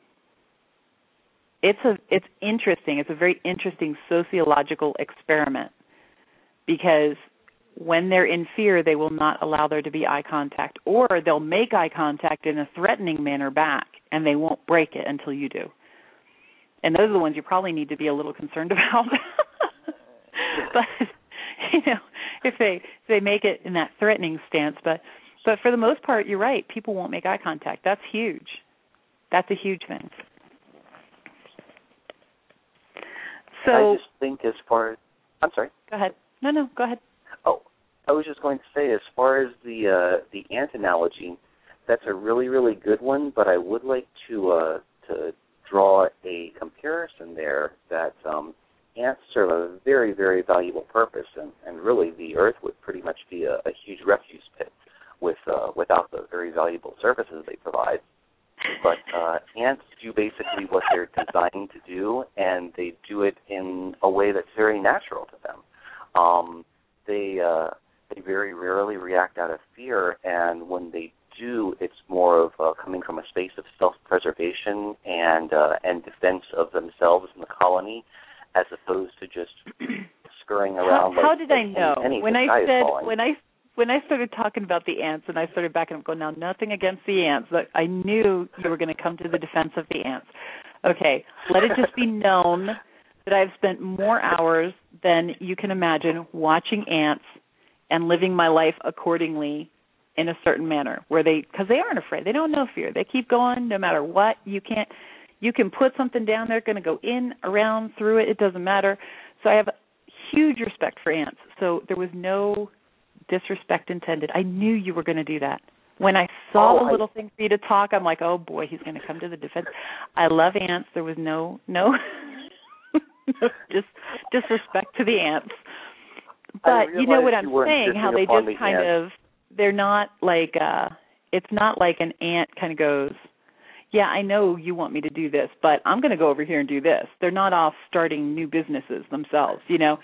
It's a it's interesting. It's a very interesting sociological experiment because when they're in fear, they will not allow there to be eye contact, or they'll make eye contact in a threatening manner back, and they won't break it until you do. And those are the ones you probably need to be a little concerned about. but you know, if they if they make it in that threatening stance, but but for the most part, you're right. People won't make eye contact. That's huge. That's a huge thing. So I just think as far as I'm sorry. Go ahead. No, no, go ahead. Oh, I was just going to say, as far as the uh, the ant analogy, that's a really really good one. But I would like to uh, to draw a comparison there that um, ants serve a very very valuable purpose, and, and really the Earth would pretty much be a, a huge refuse pit with uh, without the very valuable services they provide. But uh, ants do basically what they're designed to do, and they do it in a way that's very natural to them. Um, they uh, they very rarely react out of fear, and when they do, it's more of uh, coming from a space of self-preservation and uh, and defense of themselves and the colony, as opposed to just scurrying around. How, how did like I know any, any when I said said when I when I started talking about the ants and I started backing up, going now nothing against the ants, but I knew you were going to come to the defense of the ants. Okay, let it just be known that I've spent more hours than you can imagine watching ants and living my life accordingly in a certain manner where they because they aren't afraid they don't know fear they keep going no matter what you can't you can put something down there it's going to go in around through it it doesn't matter so i have huge respect for ants. So there was no disrespect intended. I knew you were going to do that. When I saw oh, the little I... thing for you to talk, I'm like, oh boy, he's going to come to the defense. I love ants. There was no, no just disrespect to the ants. But you know what I'm saying? How they just kind ants. of they're not like uh it's not like an ant kind of goes, yeah, I know you want me to do this, but I'm going to go over here and do this. They're not off starting new businesses themselves, you know.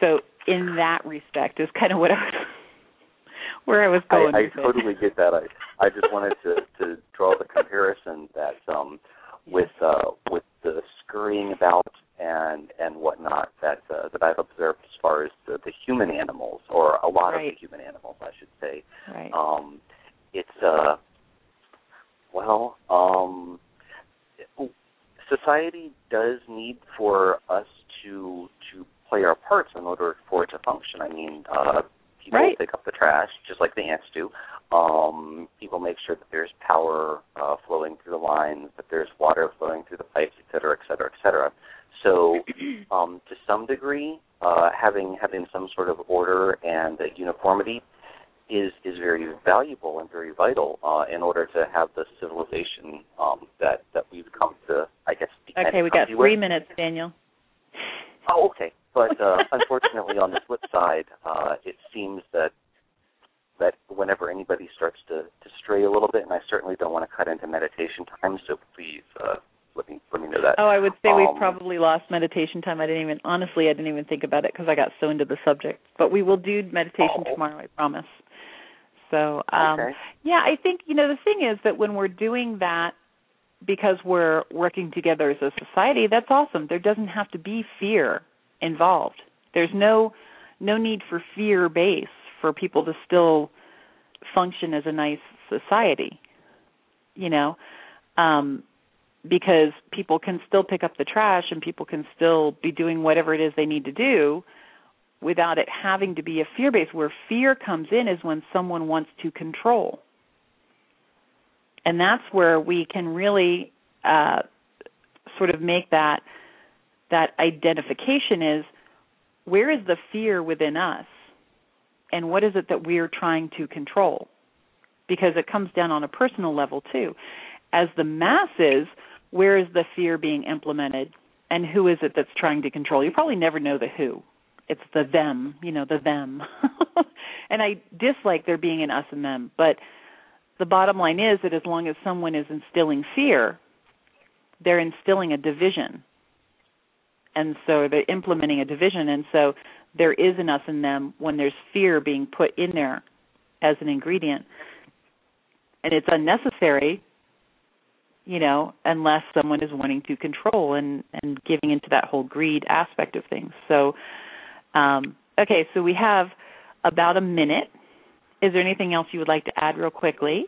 So in that respect is kind of what I was where I was going. I, I totally get that. I I just wanted to to draw the comparison that um with uh with the scurrying about and and whatnot that uh, that I've observed as far as the, the human animals or a lot right. of the human animals, I should say. Right. Um, it's uh well um society does need for us to to play our parts in order for it to function. I mean, uh people right. pick up the trash just like the ants do. Um, people make sure that there's power uh, flowing through the lines, that there's water flowing through the pipes, et cetera, et cetera, et cetera. So, um, to some degree, uh, having having some sort of order and uh, uniformity is is very valuable and very vital uh, in order to have the civilization um, that that we've come to, I guess. Okay, we got three minutes, Daniel. Oh, okay. But uh, unfortunately, on the flip side, uh, it seems that that whenever anybody starts to, to stray a little bit, and I certainly don't want to cut into meditation time, so please uh, let me let me know that. Oh, I would say um, we've probably lost meditation time. I didn't even honestly, I didn't even think about it because I got so into the subject. But we will do meditation oh. tomorrow, I promise. So, um, okay. yeah, I think you know the thing is that when we're doing that because we're working together as a society, that's awesome. There doesn't have to be fear involved. There's no no need for fear base for people to still function as a nice society. You know, um, because people can still pick up the trash and people can still be doing whatever it is they need to do without it having to be a fear base. Where fear comes in is when someone wants to control. And that's where we can really uh, sort of make that that identification is where is the fear within us? And what is it that we're trying to control? Because it comes down on a personal level too. As the masses where is the fear being implemented? And who is it that's trying to control? You probably never know the who. It's the them you know the them. And i dislike there being an us and them. But the bottom line is that as long as someone is instilling fear they're instilling a division and so they're implementing a division. And so there is an us and them when there's fear being put in there as an ingredient. And it's unnecessary you know unless someone is wanting to control and and giving into that whole greed aspect of things. So um okay so we have about a minute. Is there anything else you would like to add real quickly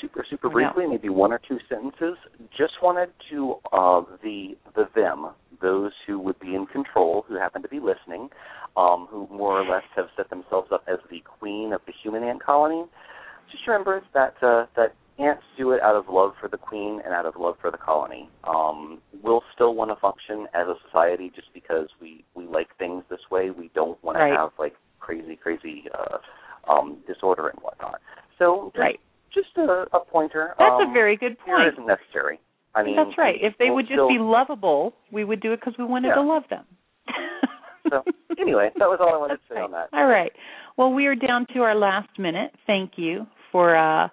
super super briefly maybe one or two sentences just wanted to uh the the them those who would be in control, who happen to be listening, um, who more or less have set themselves up as the queen of the human ant colony. Just remember that uh, that ants do it out of love for the queen and out of love for the colony. Um, we'll still want to function as a society just because we we like things this way. We don't want right. to have like crazy crazy uh, um, disorder and whatnot. So just, right. Just a, a pointer. That's um, a very good point. Fear isn't necessary. I mean, that's right. If they we'll would just still, be lovable, we would do it because we wanted yeah. to love them. so anyway, that was all I wanted that's to say right. on that. All right. Well, we are down to our last minute. Thank you for uh,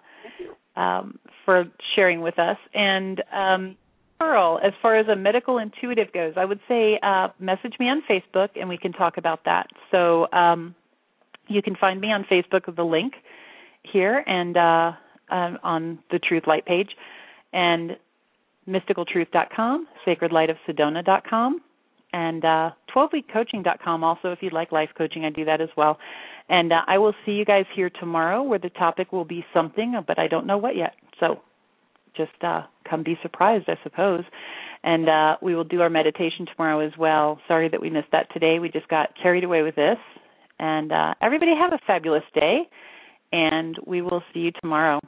um, for sharing with us. And um, Pearl, as far as a medical intuitive goes, I would say uh, message me on Facebook and we can talk about that. So um, you can find me on Facebook with the link here and uh, uh, on the Truth Light page and mysticaltruth.com, sacredlightofsedona.com, and uh, 12weekcoaching.com also if you'd like life coaching. I do that as well. And uh, I will see you guys here tomorrow where the topic will be something, but I don't know what yet. So just uh, come be surprised, I suppose. And uh, we will do our meditation tomorrow as well. Sorry that we missed that today. We just got carried away with this. And uh, everybody have a fabulous day, and we will see you tomorrow.